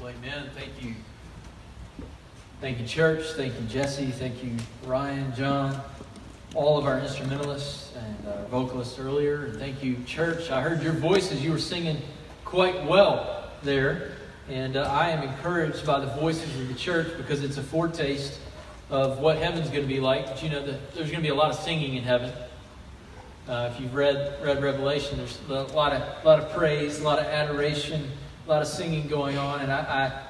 Well, amen. Thank you. Thank you, church. Thank you, Jesse. Thank you, Ryan, John, all of our instrumentalists and our vocalists earlier. And thank you, church. I heard your voices. You were singing quite well there. And uh, I am encouraged by the voices of the church because it's a foretaste of what heaven's going to be like. But you know that there's going to be a lot of singing in heaven. Uh, if you've read read Revelation, there's a lot of a lot of praise, a lot of adoration, a lot of singing going on, and I, I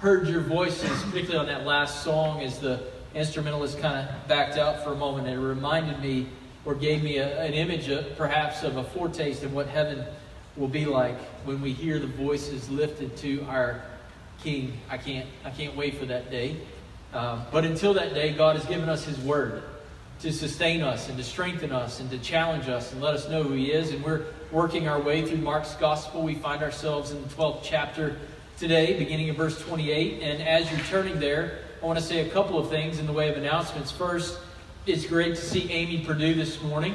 heard your voices, particularly on that last song, as the instrumentalist kind of backed out for a moment. It reminded me, or gave me a, an image, of, perhaps, of a foretaste of what heaven will be like when we hear the voices lifted to our King. I can't, I can't wait for that day. Um, but until that day, God has given us His Word to sustain us and to strengthen us and to challenge us and let us know who He is. And we're working our way through Mark's Gospel. We find ourselves in the 12th chapter today, beginning in verse 28. And as you're turning there, I want to say a couple of things in the way of announcements. First, it's great to see Amy Purdue this morning.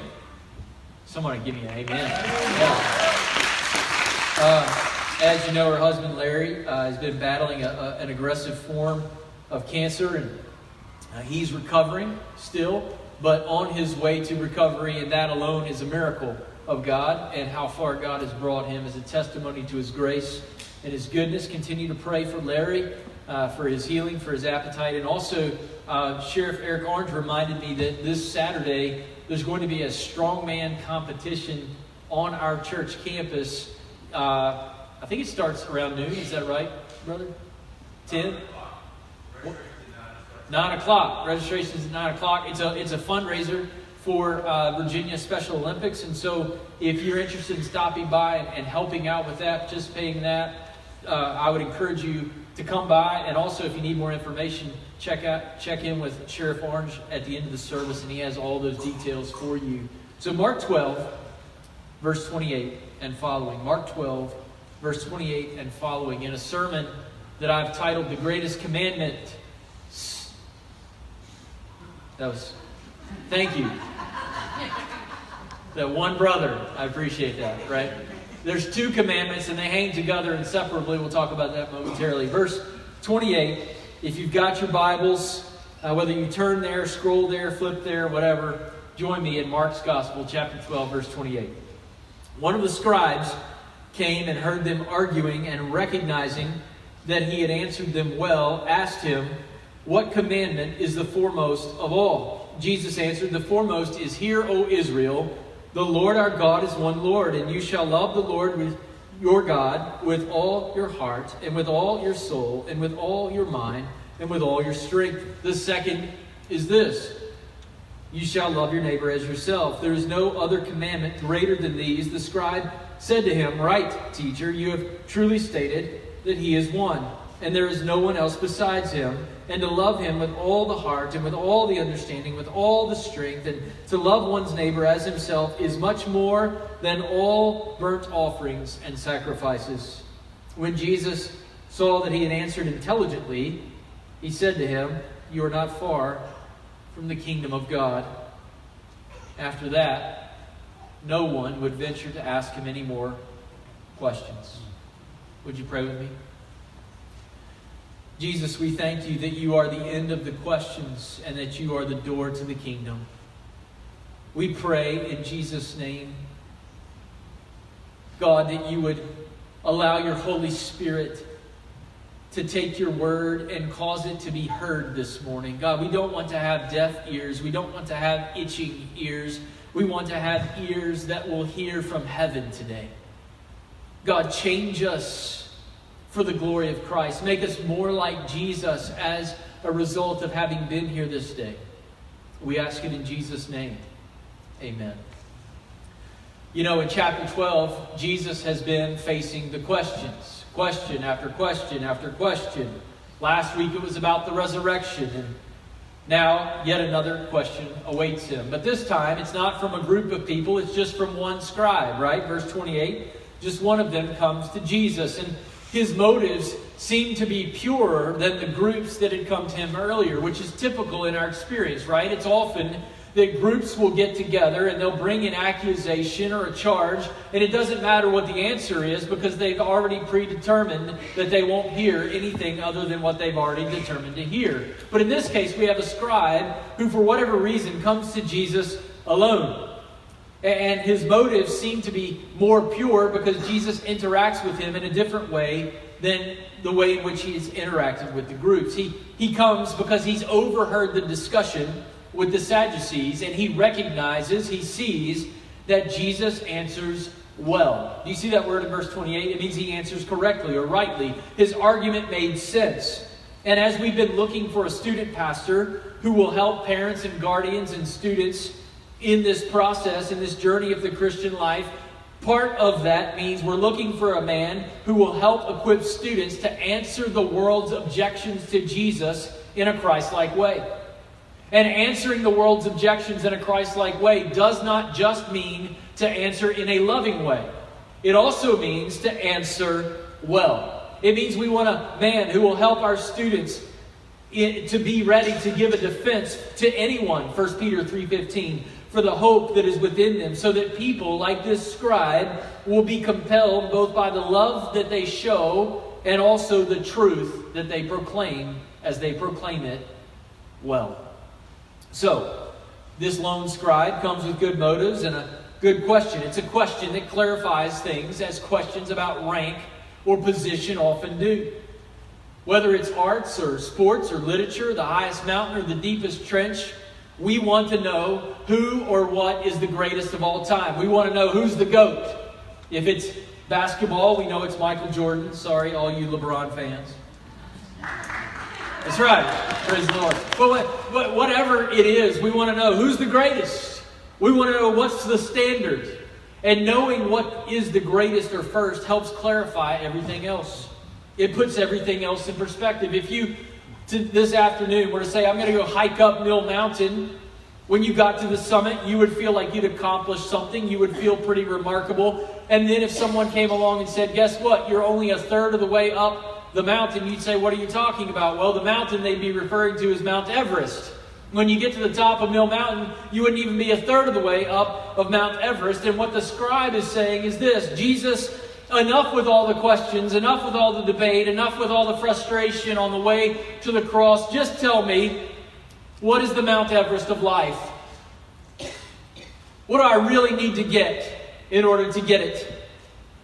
Somebody give me an amen. Yeah. Uh, as you know, her husband Larry uh, has been battling a, a, an aggressive form of cancer, and uh, he's recovering still, but on his way to recovery, and that alone is a miracle of God and how far God has brought him as a testimony to his grace and his goodness. Continue to pray for Larry, uh, for his healing, for his appetite. And also, uh, Sheriff Eric Orange reminded me that this Saturday there's going to be a strongman competition on our church campus. Uh, I think it starts around noon. Is that right, brother? 10? 9 o'clock. Registration is at 9 o'clock. It's a, it's a fundraiser for uh, Virginia Special Olympics. And so if you're interested in stopping by and, and helping out with that, participating in that, uh, I would encourage you to come by. And also, if you need more information, check out check in with Sheriff Orange at the end of the service, and he has all those details for you. So Mark 12, verse 28 and following. Mark 12, verse 28 and following. In a sermon that I've titled "The Greatest Commandment." That was. Thank you. That one brother. I appreciate that, right? There's two commandments and they hang together inseparably. We'll talk about that momentarily. Verse 28, if you've got your Bibles, uh, whether you turn there, scroll there, flip there, whatever, join me in Mark's Gospel, chapter 12, verse 28. One of the scribes came and heard them arguing and recognizing that he had answered them well, asked him, What commandment is the foremost of all? Jesus answered, The foremost is, Hear, O Israel, the Lord our God is one Lord, and you shall love the Lord with your God with all your heart, and with all your soul, and with all your mind, and with all your strength. The second is this You shall love your neighbor as yourself. There is no other commandment greater than these. The scribe said to him, Right, teacher, you have truly stated that he is one, and there is no one else besides him and to love him with all the heart and with all the understanding, with all the strength, and to love one's neighbor as himself is much more than all burnt offerings and sacrifices. When Jesus saw that he had answered intelligently, he said to him, You are not far from the kingdom of God. After that, no one would venture to ask him any more questions. Would you pray with me? Jesus, we thank you that you are the end of the questions and that you are the door to the kingdom. We pray in Jesus' name, God, that you would allow your Holy Spirit to take your word and cause it to be heard this morning. God, we don't want to have deaf ears. We don't want to have itching ears. We want to have ears that will hear from heaven today. God, change us for the glory of Christ. Make us more like Jesus as a result of having been here this day. We ask it in Jesus' name. Amen. You know, in chapter 12, Jesus has been facing the questions question after question after question. Last week it was about the resurrection, and now yet another question awaits him. But this time it's not from a group of people, it's just from one scribe, right? Verse 28. Just one of them comes to Jesus. And his motives seemed to be purer than the groups that had come to him earlier, which is typical in our experience, right? It's often that groups will get together and they'll bring an accusation or a charge, and it doesn't matter what the answer is because they've already predetermined that they won't hear anything other than what they've already determined to hear. But in this case, we have a scribe who, for whatever reason, comes to Jesus alone. And his motives seem to be more pure because Jesus interacts with him in a different way than the way in which he he's interacted with the groups. He, he comes because he's overheard the discussion with the Sadducees, and he recognizes, he sees that Jesus answers well. Do you see that word in verse 28? It means he answers correctly or rightly. His argument made sense. And as we've been looking for a student pastor who will help parents and guardians and students in this process, in this journey of the Christian life, part of that means we're looking for a man who will help equip students to answer the world's objections to Jesus in a Christ like way. And answering the world's objections in a Christ like way does not just mean to answer in a loving way, it also means to answer well. It means we want a man who will help our students to be ready to give a defense to anyone 1 peter 3.15 for the hope that is within them so that people like this scribe will be compelled both by the love that they show and also the truth that they proclaim as they proclaim it well so, this lone scribe comes with good motives and a good question. It's a question that clarifies things as questions about rank or position often do. Whether it's arts or sports or literature, the highest mountain or the deepest trench, we want to know who or what is the greatest of all time. We want to know who's the GOAT. If it's basketball, we know it's Michael Jordan. Sorry, all you LeBron fans. That's right. Praise the Lord. But, but whatever it is, we want to know who's the greatest. We want to know what's the standard. And knowing what is the greatest or first helps clarify everything else. It puts everything else in perspective. If you, this afternoon, were to say, I'm going to go hike up Mill Mountain, when you got to the summit, you would feel like you'd accomplished something. You would feel pretty remarkable. And then if someone came along and said, Guess what? You're only a third of the way up the mountain, you'd say, What are you talking about? Well, the mountain they'd be referring to is Mount Everest. When you get to the top of Mill Mountain, you wouldn't even be a third of the way up of Mount Everest. And what the scribe is saying is this Jesus, enough with all the questions, enough with all the debate, enough with all the frustration on the way to the cross. Just tell me, what is the Mount Everest of life? What do I really need to get in order to get it?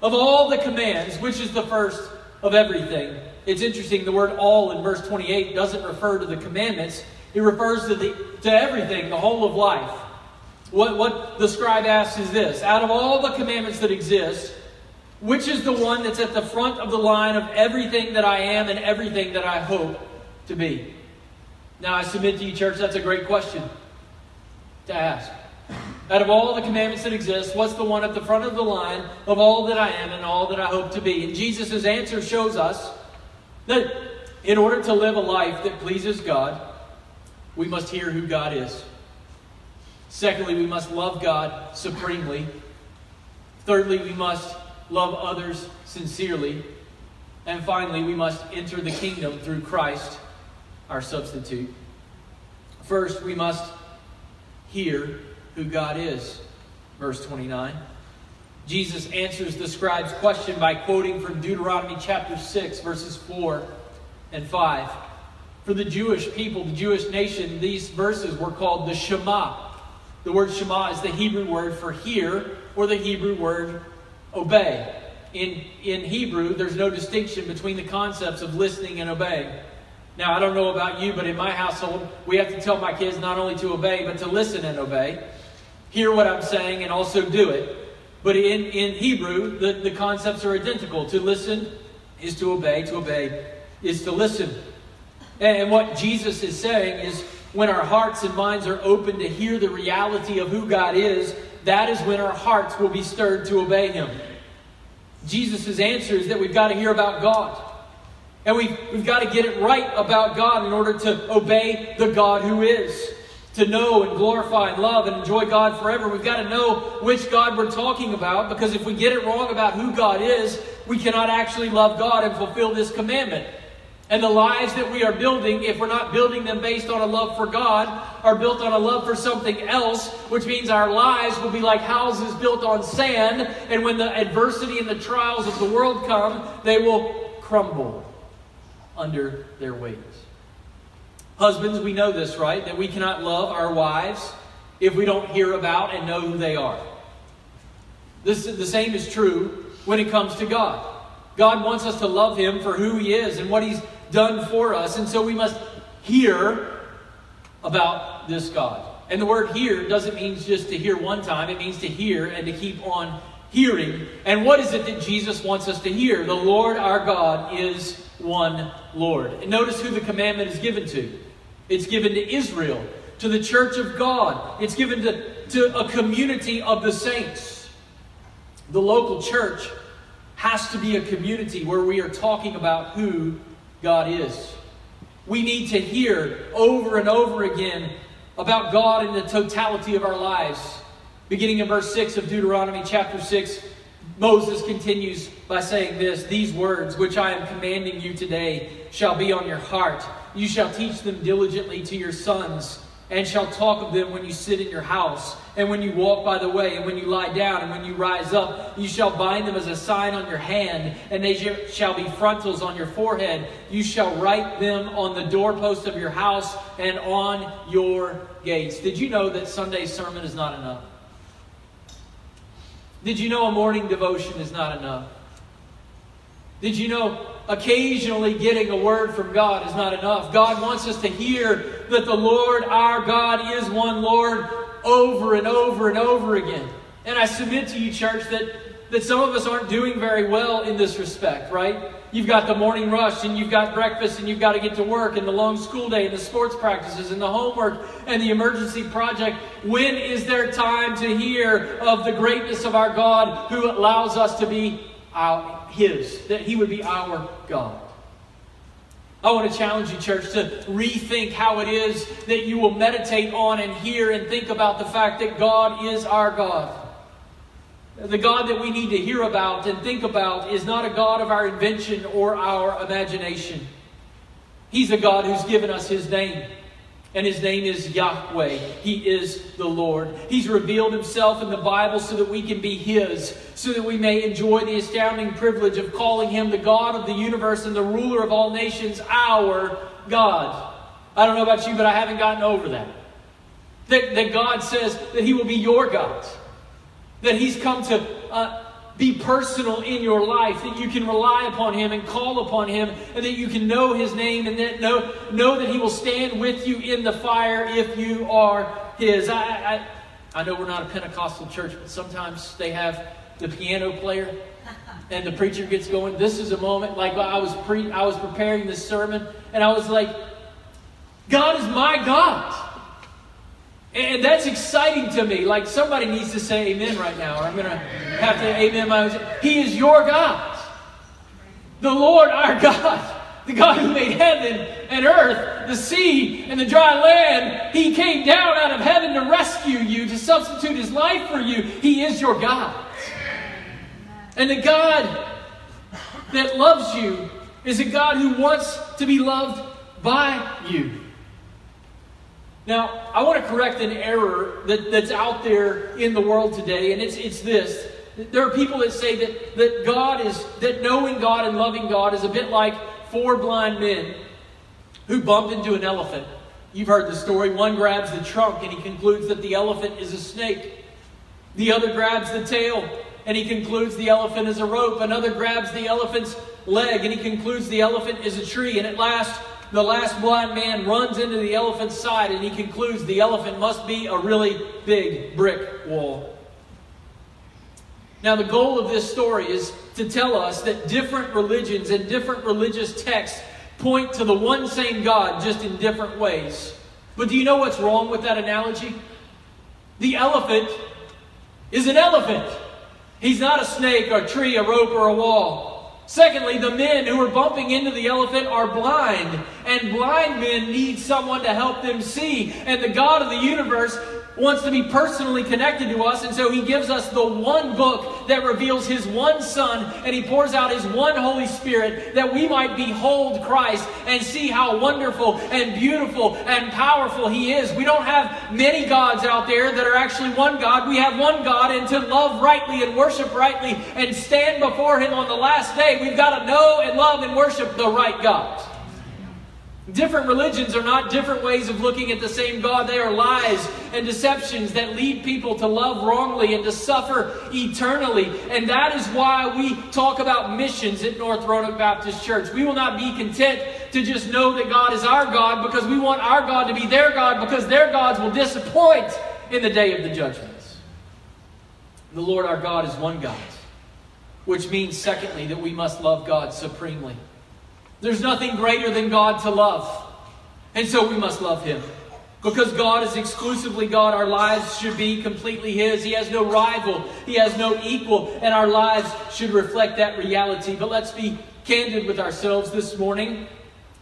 Of all the commands, which is the first? of everything. It's interesting, the word all in verse 28 doesn't refer to the commandments, it refers to, the, to everything, the whole of life. What, what the scribe asks is this Out of all the commandments that exist, which is the one that's at the front of the line of everything that I am and everything that I hope to be? Now, I submit to you, church, that's a great question to ask. Out of all the commandments that exist, what's the one at the front of the line of all that I am and all that I hope to be? And Jesus' answer shows us that in order to live a life that pleases God, we must hear who God is. Secondly, we must love God supremely. Thirdly, we must love others sincerely. And finally, we must enter the kingdom through Christ, our substitute. First, we must hear who God is. Verse 29. Jesus answers the scribe's question by quoting from Deuteronomy chapter 6, verses 4 and 5. For the Jewish people, the Jewish nation, these verses were called the Shema. The word Shema is the Hebrew word for hear or the Hebrew word obey. In, in Hebrew, there's no distinction between the concepts of listening and obeying. Now, I don't know about you, but in my household, we have to tell my kids not only to obey, but to listen and obey hear what I'm saying and also do it. But in, in Hebrew, the, the concepts are identical. To listen is to obey, to obey is to listen. And what Jesus is saying is when our hearts and minds are open to hear the reality of who God is, that is when our hearts will be stirred to obey Him. Jesus' answer is that we've got to hear about God. And we've, we've got to get it right about God in order to obey the God who is to know and glorify and love and enjoy God forever, we've got to know which God we're talking about because if we get it wrong about who God is, we cannot actually love God and fulfill this commandment. And the lives that we are building, if we're not building them based on a love for God, are built on a love for something else, which means our lives will be like houses built on sand. And when the adversity and the trials of the world come, they will crumble under their weight. Husbands, we know this, right? That we cannot love our wives if we don't hear about and know who they are. This, the same is true when it comes to God. God wants us to love Him for who He is and what He's done for us. And so we must hear about this God. And the word hear doesn't mean just to hear one time, it means to hear and to keep on hearing. And what is it that Jesus wants us to hear? The Lord our God is one Lord. And notice who the commandment is given to it's given to Israel, to the church of God, it's given to, to a community of the saints. The local church has to be a community where we are talking about who God is. We need to hear over and over again about God in the totality of our lives. Beginning in verse 6 of Deuteronomy chapter 6, Moses continues by saying this These words, which I am commanding you today, shall be on your heart. You shall teach them diligently to your sons and shall talk of them when you sit in your house, and when you walk by the way, and when you lie down, and when you rise up. You shall bind them as a sign on your hand, and they shall be frontals on your forehead. You shall write them on the doorpost of your house and on your gates. Did you know that Sunday's sermon is not enough? Did you know a morning devotion is not enough? Did you know occasionally getting a word from God is not enough? God wants us to hear that the Lord our God is one Lord over and over and over again. And I submit to you, church, that, that some of us aren't doing very well in this respect, right? You've got the morning rush, and you've got breakfast, and you've got to get to work, and the long school day, and the sports practices, and the homework, and the emergency project. When is there time to hear of the greatness of our God who allows us to be our his, that He would be our God. I want to challenge you, church, to rethink how it is that you will meditate on and hear and think about the fact that God is our God. The God that we need to hear about and think about is not a God of our invention or our imagination. He's a God who's given us His name. And his name is Yahweh. He is the Lord. He's revealed himself in the Bible so that we can be his, so that we may enjoy the astounding privilege of calling him the God of the universe and the ruler of all nations, our God. I don't know about you, but I haven't gotten over that. That, that God says that he will be your God. That he's come to uh, be personal in your life, that you can rely upon Him and call upon Him, and that you can know His name and that know, know that He will stand with you in the fire if you are His. I, I, I know we're not a Pentecostal church, but sometimes they have the piano player and the preacher gets going. This is a moment like I was pre I was preparing this sermon and I was like, God is my God. And that's exciting to me. Like somebody needs to say amen right now, or I'm going to have to amen my He is your God. The Lord our God. The God who made heaven and earth, the sea and the dry land. He came down out of heaven to rescue you, to substitute his life for you. He is your God. And the God that loves you is a God who wants to be loved by you. Now, I want to correct an error that, that's out there in the world today, and it's, it's this. There are people that say that, that God is, that knowing God and loving God is a bit like four blind men who bump into an elephant. You've heard the story. One grabs the trunk and he concludes that the elephant is a snake. The other grabs the tail and he concludes the elephant is a rope. Another grabs the elephant's leg and he concludes the elephant is a tree. And at last, the last blind man runs into the elephant's side and he concludes the elephant must be a really big brick wall. Now, the goal of this story is to tell us that different religions and different religious texts point to the one same God just in different ways. But do you know what's wrong with that analogy? The elephant is an elephant. He's not a snake, a tree, a rope, or a wall. Secondly, the men who are bumping into the elephant are blind, and blind men need someone to help them see. And the God of the universe wants to be personally connected to us, and so He gives us the one book that reveals His one Son, and He pours out His one Holy Spirit that we might behold Christ and see how wonderful and beautiful and powerful He is. We don't have many gods out there that are actually one God. We have one God, and to love rightly and worship rightly and stand before Him on the last day, we've got to know and love and worship the right God. Different religions are not different ways of looking at the same God. They are lies and deceptions that lead people to love wrongly and to suffer eternally. And that is why we talk about missions at North Roanoke Baptist Church. We will not be content to just know that God is our God because we want our God to be their God because their gods will disappoint in the day of the judgments. The Lord our God is one God, which means, secondly, that we must love God supremely. There's nothing greater than God to love. And so we must love Him. Because God is exclusively God, our lives should be completely His. He has no rival, He has no equal, and our lives should reflect that reality. But let's be candid with ourselves this morning.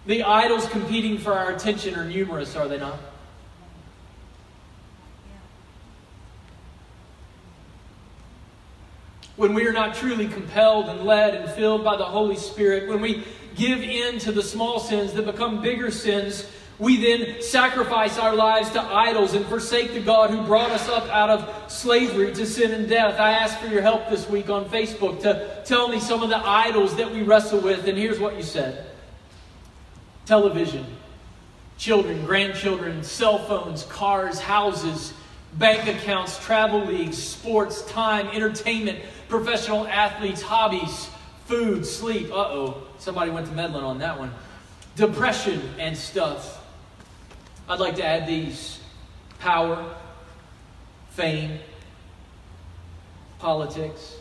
The idols competing for our attention are numerous, are they not? When we are not truly compelled and led and filled by the Holy Spirit, when we give in to the small sins that become bigger sins, we then sacrifice our lives to idols and forsake the God who brought us up out of slavery to sin and death. I asked for your help this week on Facebook to tell me some of the idols that we wrestle with, and here's what you said. Television, children, grandchildren, cell phones, cars, houses, bank accounts, travel leagues, sports, time, entertainment, professional athletes, hobbies, food, sleep. Uh oh. Somebody went to Medlin on that one. Depression and stuff. I'd like to add these power, fame, politics,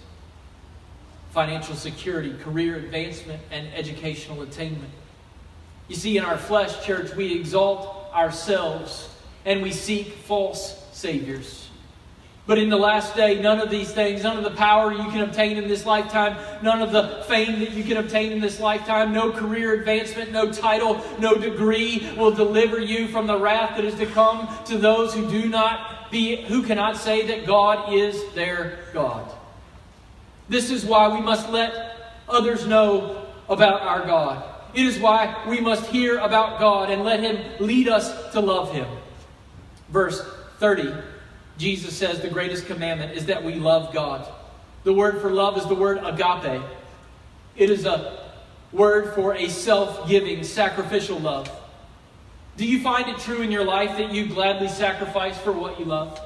financial security, career advancement, and educational attainment. You see, in our flesh, church, we exalt ourselves and we seek false saviors. But in the last day, none of these things, none of the power you can obtain in this lifetime, none of the fame that you can obtain in this lifetime, no career advancement, no title, no degree will deliver you from the wrath that is to come to those who do not be, who cannot say that God is their God. This is why we must let others know about our God. It is why we must hear about God and let Him lead us to love Him. Verse 30. Jesus says the greatest commandment is that we love God. The word for love is the word agape. It is a word for a self giving, sacrificial love. Do you find it true in your life that you gladly sacrifice for what you love?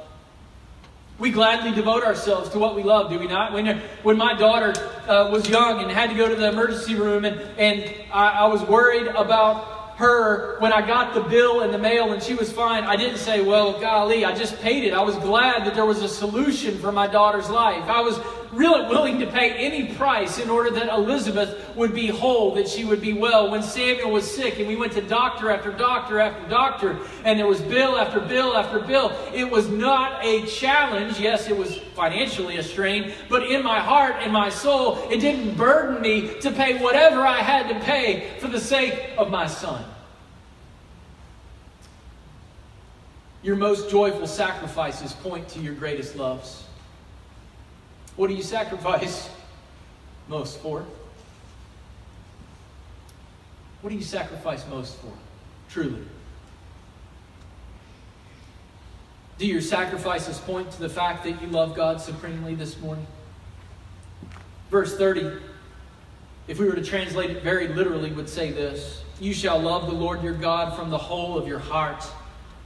We gladly devote ourselves to what we love, do we not? When, when my daughter uh, was young and had to go to the emergency room, and, and I, I was worried about her when I got the bill in the mail and she was fine, I didn't say, well, golly, I just paid it. I was glad that there was a solution for my daughter's life. I was really willing to pay any price in order that Elizabeth would be whole, that she would be well. When Samuel was sick and we went to doctor after doctor after doctor, and there was bill after bill after bill, it was not a challenge. Yes, it was financially a strain, but in my heart and my soul, it didn't burden me to pay whatever I had to pay for the sake of my son. Your most joyful sacrifices point to your greatest loves. What do you sacrifice most for? What do you sacrifice most for? Truly. Do your sacrifices point to the fact that you love God supremely this morning? Verse 30, if we were to translate it very literally, would say this You shall love the Lord your God from the whole of your heart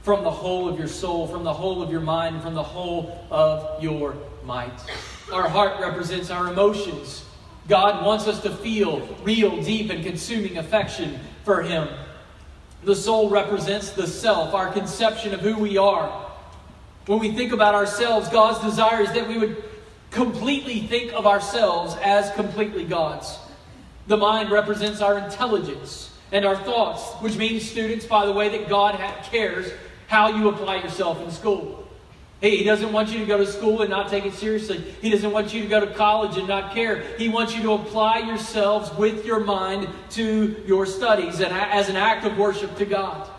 from the whole of your soul, from the whole of your mind, from the whole of your might. Our heart represents our emotions. God wants us to feel real, deep, and consuming affection for Him. The soul represents the self, our conception of who we are. When we think about ourselves, God's desire is that we would completely think of ourselves as completely God's. The mind represents our intelligence and our thoughts, which means, students, by the way, that God cares how you apply yourself in school. He doesn't want you to go to school and not take it seriously. He doesn't want you to go to college and not care. He wants you to apply yourselves with your mind to your studies and as an act of worship to God.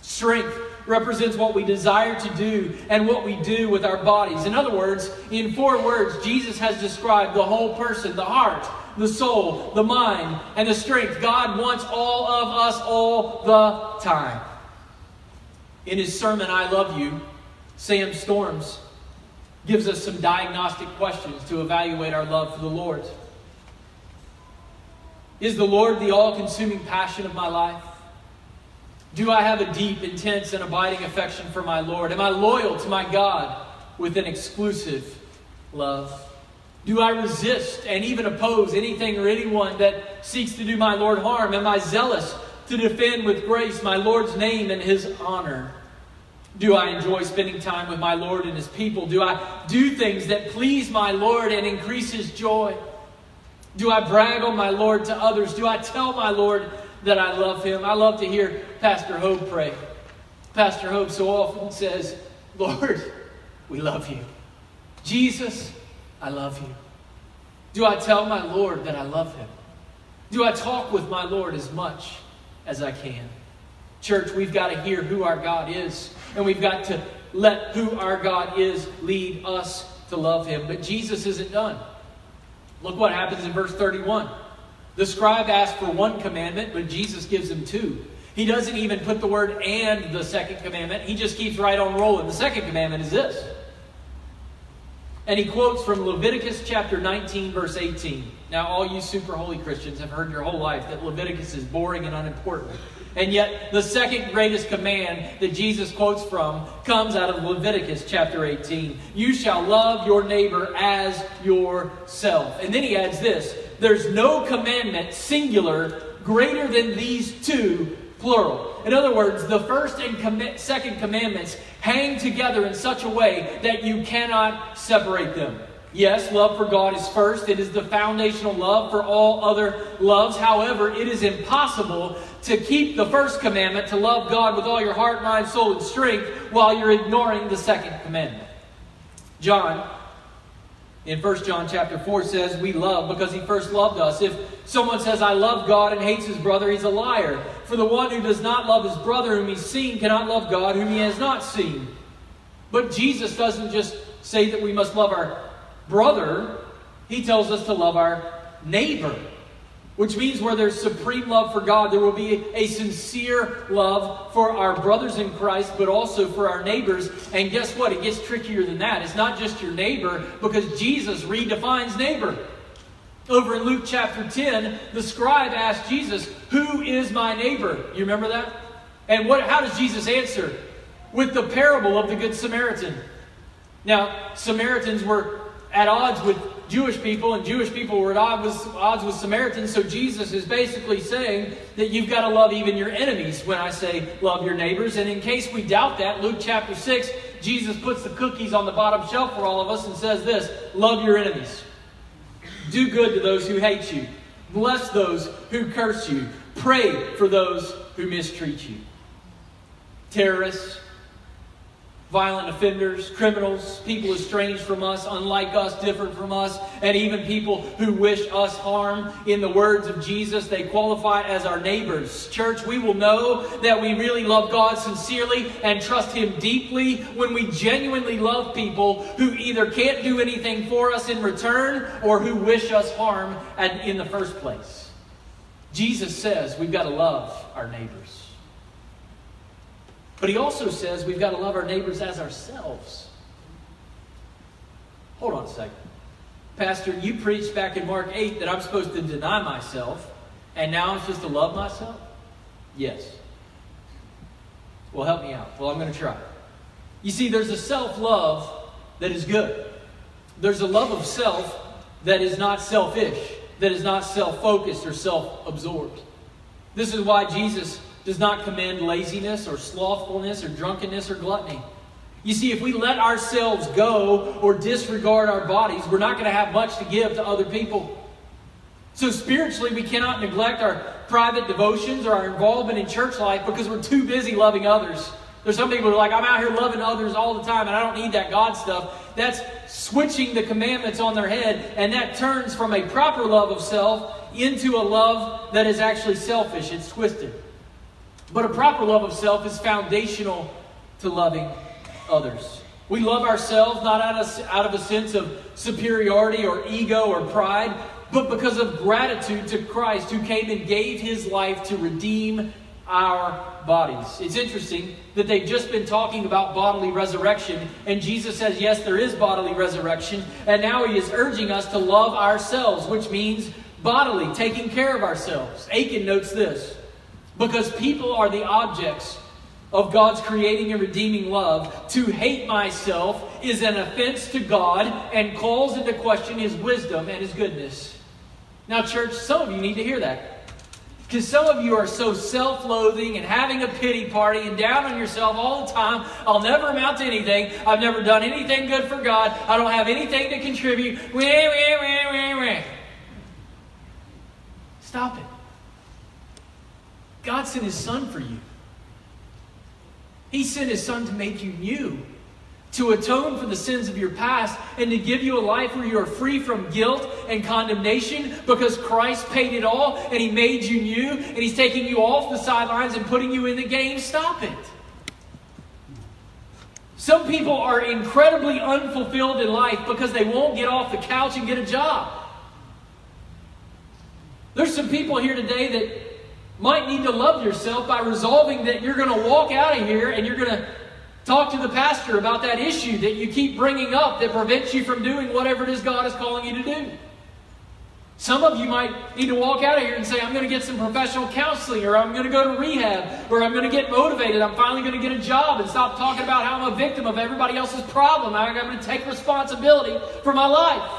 Strength represents what we desire to do and what we do with our bodies. In other words, in four words, Jesus has described the whole person the heart, the soul, the mind, and the strength. God wants all of us all the time. In his sermon, I Love You, Sam Storms gives us some diagnostic questions to evaluate our love for the Lord. Is the Lord the all consuming passion of my life? Do I have a deep, intense, and abiding affection for my Lord? Am I loyal to my God with an exclusive love? Do I resist and even oppose anything or anyone that seeks to do my Lord harm? Am I zealous to defend with grace my Lord's name and his honor? Do I enjoy spending time with my Lord and his people? Do I do things that please my Lord and increase his joy? Do I brag on my Lord to others? Do I tell my Lord that I love him? I love to hear Pastor Hope pray. Pastor Hope so often says, Lord, we love you. Jesus, I love you. Do I tell my Lord that I love him? Do I talk with my Lord as much as I can? Church, we've got to hear who our God is, and we've got to let who our God is lead us to love him. But Jesus isn't done. Look what happens in verse 31. The scribe asked for one commandment, but Jesus gives him two. He doesn't even put the word and the second commandment. He just keeps right on rolling. The second commandment is this. And he quotes from Leviticus chapter 19, verse 18. Now, all you super holy Christians have heard your whole life that Leviticus is boring and unimportant. And yet, the second greatest command that Jesus quotes from comes out of Leviticus chapter 18. You shall love your neighbor as yourself. And then he adds this there's no commandment, singular, greater than these two, plural. In other words, the first and com- second commandments hang together in such a way that you cannot separate them. Yes, love for God is first. It is the foundational love for all other loves. However, it is impossible to keep the first commandment to love God with all your heart, mind, soul, and strength while you're ignoring the second commandment. John in 1 John chapter 4 says we love because he first loved us. If someone says I love God and hates his brother, he's a liar. For the one who does not love his brother whom he's seen cannot love God whom he has not seen. But Jesus doesn't just say that we must love our brother, he tells us to love our neighbor. Which means where there's supreme love for God, there will be a sincere love for our brothers in Christ, but also for our neighbors. And guess what? It gets trickier than that. It's not just your neighbor, because Jesus redefines neighbor. Over in Luke chapter 10, the scribe asked Jesus, Who is my neighbor? You remember that? And what, how does Jesus answer? With the parable of the Good Samaritan. Now, Samaritans were at odds with Jewish people, and Jewish people were at odds with, odds with Samaritans. So Jesus is basically saying that you've got to love even your enemies when I say love your neighbors. And in case we doubt that, Luke chapter 6, Jesus puts the cookies on the bottom shelf for all of us and says this love your enemies. Do good to those who hate you. Bless those who curse you. Pray for those who mistreat you. Terrorists, violent offenders, criminals, people estranged from us, unlike us, different from us, and even people who wish us harm. In the words of Jesus, they qualify as our neighbors. Church, we will know that we really love God sincerely and trust Him deeply when we genuinely love people who either can't do anything for us in return or who wish us harm in the first place. Jesus says we've got to love our neighbors. But he also says we've got to love our neighbors as ourselves. Hold on a second. Pastor, you preached back in Mark 8 that I'm supposed to deny myself, and now I'm supposed to love myself? Yes. Well, help me out. Well, I'm going to try. You see, there's a self love that is good, there's a love of self that is not selfish, that is not self focused or self absorbed. This is why Jesus does not commend laziness or slothfulness or drunkenness or gluttony. You see, if we let ourselves go or disregard our bodies, we're not going to have much to give to other people. So, spiritually, we cannot neglect our private devotions or our involvement in church life because we're too busy loving others. There's some people who are like, I'm out here loving others all the time and I don't need that God stuff. That's switching the commandments on their head, and that turns from a proper love of self into a love that is actually selfish. It's twisted. But a proper love of self is foundational to loving others. We love ourselves not out of, out of a sense of superiority or ego or pride, but because of gratitude to Christ who came and gave his life to redeem our bodies. It's interesting that they've just been talking about bodily resurrection, and Jesus says, Yes, there is bodily resurrection, and now he is urging us to love ourselves, which means bodily, taking care of ourselves. Akin notes this because people are the objects of God's creating and redeeming love, to hate myself is an offense to God and calls into question his wisdom and his goodness. Now, church, some of you need to hear that. Because some of you are so self loathing and having a pity party and down on yourself all the time. I'll never amount to anything. I've never done anything good for God. I don't have anything to contribute. Stop it. God sent His Son for you. He sent His Son to make you new to atone for the sins of your past, and to give you a life where you are free from guilt and condemnation because Christ paid it all and He made you new and He's taking you off the sidelines and putting you in the game. Stop it. Some people are incredibly unfulfilled in life because they won't get off the couch and get a job. There's some people here today that might need to love yourself by resolving that you're going to walk out of here and you're going to Talk to the pastor about that issue that you keep bringing up that prevents you from doing whatever it is God is calling you to do. Some of you might need to walk out of here and say, I'm going to get some professional counseling, or I'm going to go to rehab, or I'm going to get motivated. I'm finally going to get a job and stop talking about how I'm a victim of everybody else's problem. I'm going to take responsibility for my life.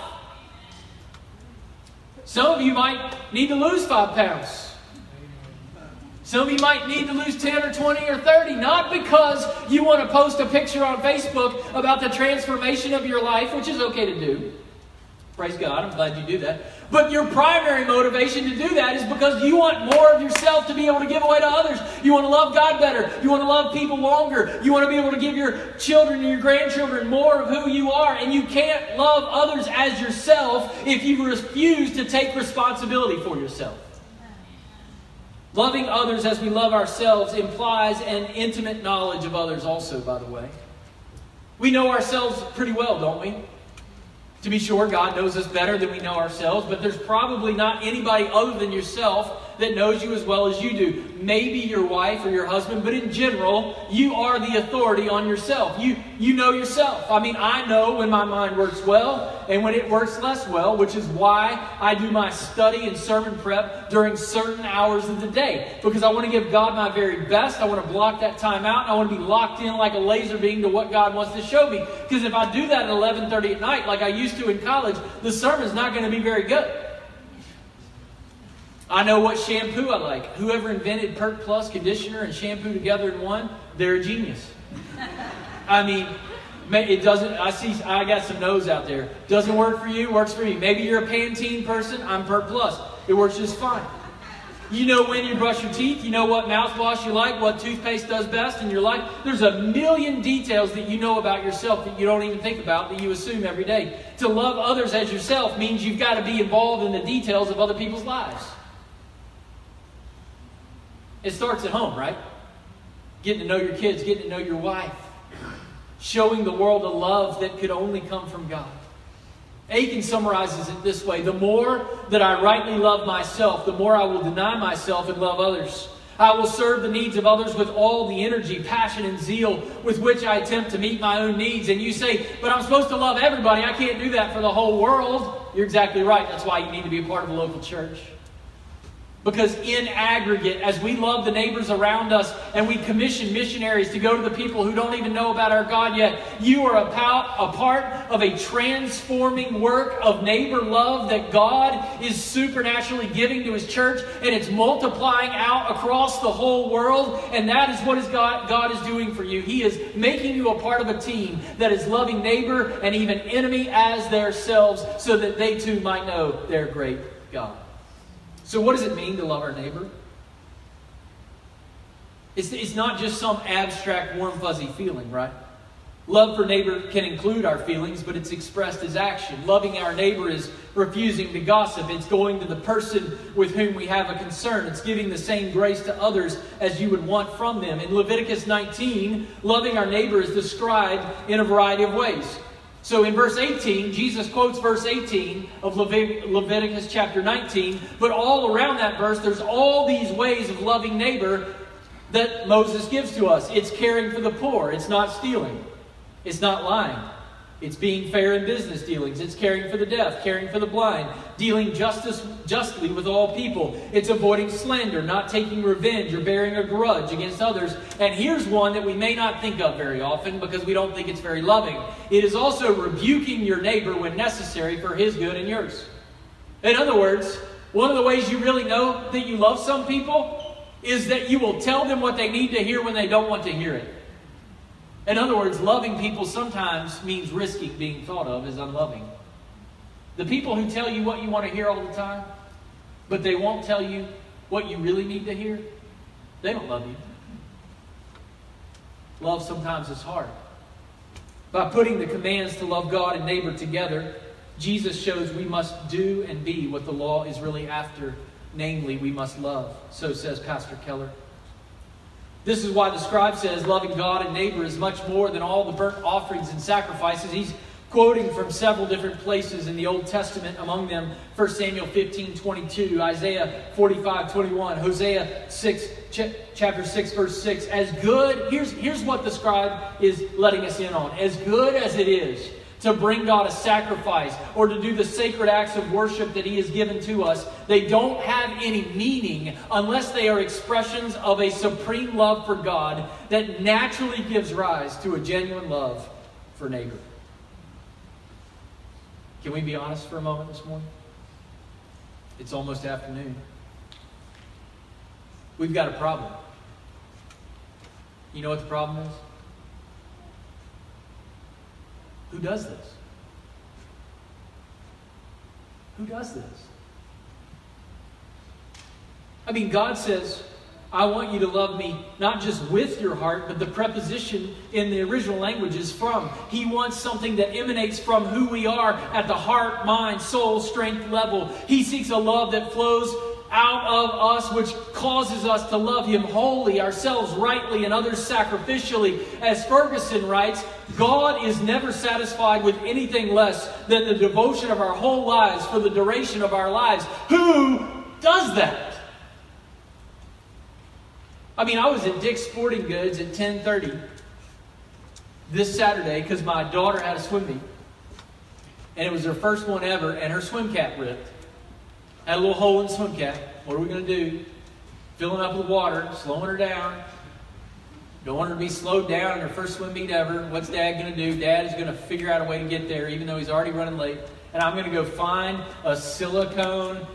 Some of you might need to lose five pounds. Some of you might need to lose 10 or 20 or 30, not because you want to post a picture on Facebook about the transformation of your life, which is okay to do. Praise God, I'm glad you do that. But your primary motivation to do that is because you want more of yourself to be able to give away to others. You want to love God better. You want to love people longer. You want to be able to give your children and your grandchildren more of who you are. And you can't love others as yourself if you refuse to take responsibility for yourself. Loving others as we love ourselves implies an intimate knowledge of others, also, by the way. We know ourselves pretty well, don't we? To be sure, God knows us better than we know ourselves, but there's probably not anybody other than yourself that knows you as well as you do. Maybe your wife or your husband, but in general, you are the authority on yourself. You, you know yourself. I mean, I know when my mind works well and when it works less well, which is why I do my study and sermon prep during certain hours of the day. Because I want to give God my very best. I want to block that time out. I want to be locked in like a laser beam to what God wants to show me. Because if I do that at 11.30 at night, like I used to in college, the sermon's not going to be very good. I know what shampoo I like. Whoever invented Pert Plus conditioner and shampoo together in one, they're a genius. I mean, it doesn't. I see. I got some no's out there. Doesn't work for you. Works for me. Maybe you're a Pantene person. I'm Pert Plus. It works just fine. You know when you brush your teeth. You know what mouthwash you like. What toothpaste does best in your life. There's a million details that you know about yourself that you don't even think about that you assume every day. To love others as yourself means you've got to be involved in the details of other people's lives. It starts at home, right? Getting to know your kids, getting to know your wife, showing the world a love that could only come from God. Akin summarizes it this way The more that I rightly love myself, the more I will deny myself and love others. I will serve the needs of others with all the energy, passion, and zeal with which I attempt to meet my own needs. And you say, but I'm supposed to love everybody. I can't do that for the whole world. You're exactly right. That's why you need to be a part of a local church. Because in aggregate, as we love the neighbors around us and we commission missionaries to go to the people who don't even know about our God yet, you are a, part of a transforming work of neighbor love that God is supernaturally giving to His church, and it's multiplying out across the whole world. And that is what is God, God is doing for you. He is making you a part of a team that is loving neighbor and even enemy as themselves so that they too might know their great God. So, what does it mean to love our neighbor? It's, it's not just some abstract, warm, fuzzy feeling, right? Love for neighbor can include our feelings, but it's expressed as action. Loving our neighbor is refusing to gossip. It's going to the person with whom we have a concern. It's giving the same grace to others as you would want from them. In Leviticus 19, loving our neighbor is described in a variety of ways. So in verse 18, Jesus quotes verse 18 of Leviticus chapter 19, but all around that verse, there's all these ways of loving neighbor that Moses gives to us. It's caring for the poor, it's not stealing, it's not lying, it's being fair in business dealings. It's caring for the deaf, caring for the blind, dealing justice justly with all people. It's avoiding slander, not taking revenge or bearing a grudge against others. And here's one that we may not think of very often because we don't think it's very loving. It is also rebuking your neighbor when necessary for his good and yours. In other words, one of the ways you really know that you love some people is that you will tell them what they need to hear when they don't want to hear it. In other words, loving people sometimes means risking being thought of as unloving. The people who tell you what you want to hear all the time, but they won't tell you what you really need to hear, they don't love you. Love sometimes is hard. By putting the commands to love God and neighbor together, Jesus shows we must do and be what the law is really after, namely, we must love. So says Pastor Keller. This is why the scribe says loving God and neighbor is much more than all the burnt offerings and sacrifices. He's quoting from several different places in the Old Testament, among them 1 Samuel 15 22, Isaiah 45 21, Hosea 6, ch- chapter 6, verse 6. As good, here's, here's what the scribe is letting us in on. As good as it is to bring God a sacrifice or to do the sacred acts of worship that He has given to us, they don't have any meaning unless they are expressions of a supreme love for God that naturally gives rise to a genuine love for neighbor. Can we be honest for a moment this morning? It's almost afternoon. We've got a problem. You know what the problem is? Who does this? Who does this? I mean, God says, I want you to love me not just with your heart, but the preposition in the original language is from. He wants something that emanates from who we are at the heart, mind, soul, strength level. He seeks a love that flows out of us, which causes us to love Him wholly, ourselves rightly, and others sacrificially. As Ferguson writes, God is never satisfied with anything less than the devotion of our whole lives for the duration of our lives. Who does that? I mean, I was at Dick's Sporting Goods at 10:30 this Saturday because my daughter had a swim meet, and it was her first one ever, and her swim cap ripped. Had a little hole in the swim cap. What are we going to do? Filling up with water, slowing her down. Don't want her to be slowed down in her first swim meet ever. What's Dad going to do? Dad is going to figure out a way to get there, even though he's already running late. And I'm going to go find a silicone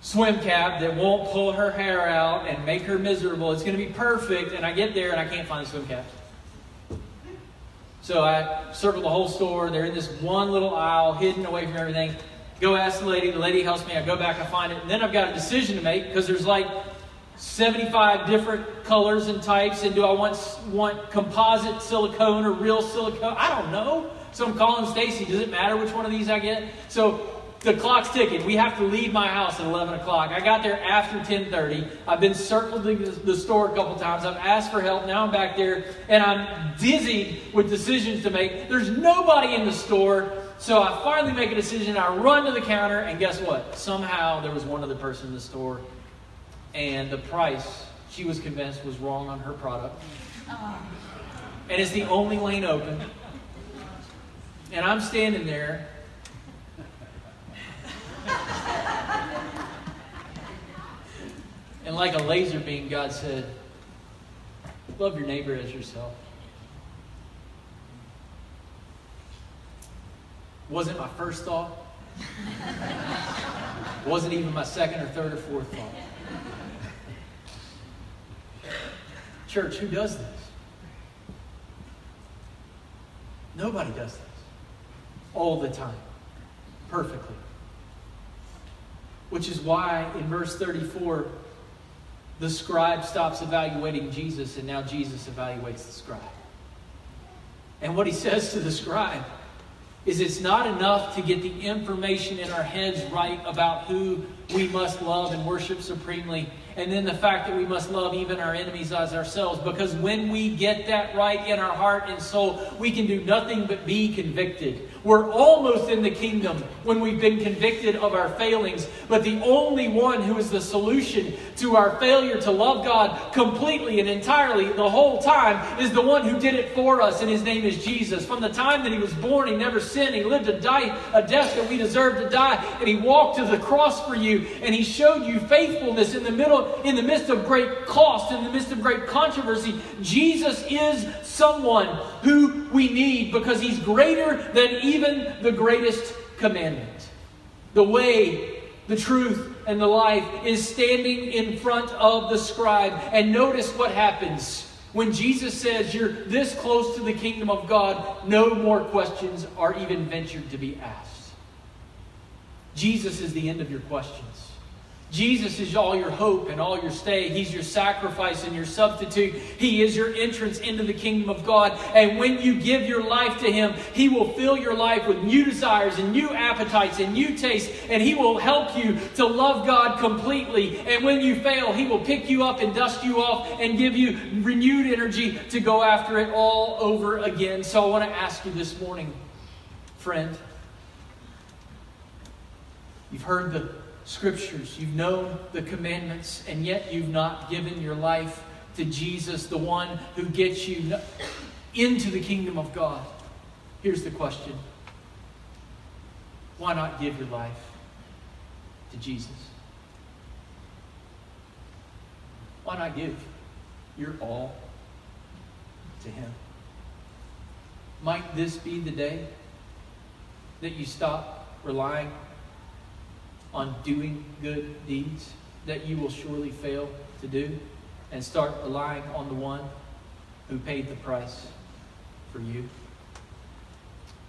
swim cap that won't pull her hair out and make her miserable. It's going to be perfect. And I get there and I can't find the swim cap. So I circle the whole store. They're in this one little aisle, hidden away from everything. Go ask the lady. The lady helps me. I go back, I find it. And then I've got a decision to make because there's like 75 different colors and types. And do I want, want composite silicone or real silicone? I don't know. So I'm calling Stacy. Does it matter which one of these I get? So the clock's ticking. We have to leave my house at 11 o'clock. I got there after 10:30. I've been circling the store a couple times. I've asked for help. Now I'm back there, and I'm dizzy with decisions to make. There's nobody in the store. So I finally make a decision. I run to the counter, and guess what? Somehow there was one other person in the store, and the price she was convinced was wrong on her product. And it's the only lane open. And I'm standing there. and like a laser beam, God said, Love your neighbor as yourself. Wasn't my first thought. Wasn't even my second or third or fourth thought. Church, who does this? Nobody does this. All the time. Perfectly. Which is why in verse 34, the scribe stops evaluating Jesus and now Jesus evaluates the scribe. And what he says to the scribe is it's not enough to get the information in our heads right about who we must love and worship supremely and then the fact that we must love even our enemies as ourselves. Because when we get that right in our heart and soul, we can do nothing but be convicted. We're almost in the kingdom when we've been convicted of our failings. But the only one who is the solution to our failure to love God completely and entirely the whole time is the one who did it for us, and his name is Jesus. From the time that he was born, he never sinned. He lived a, die, a death that we deserve to die, and he walked to the cross for you, and he showed you faithfulness in the middle, in the midst of great cost, in the midst of great controversy. Jesus is someone who we need because he's greater than even the greatest commandment. The way, the truth, and the life is standing in front of the scribe. And notice what happens. When Jesus says you're this close to the kingdom of God, no more questions are even ventured to be asked. Jesus is the end of your questions. Jesus is all your hope and all your stay. He's your sacrifice and your substitute. He is your entrance into the kingdom of God. And when you give your life to Him, He will fill your life with new desires and new appetites and new tastes. And He will help you to love God completely. And when you fail, He will pick you up and dust you off and give you renewed energy to go after it all over again. So I want to ask you this morning, friend. You've heard the scriptures, you've known the commandments, and yet you've not given your life to Jesus, the one who gets you into the kingdom of God. Here's the question Why not give your life to Jesus? Why not give your all to Him? Might this be the day that you stop relying on doing good deeds that you will surely fail to do and start relying on the one who paid the price for you.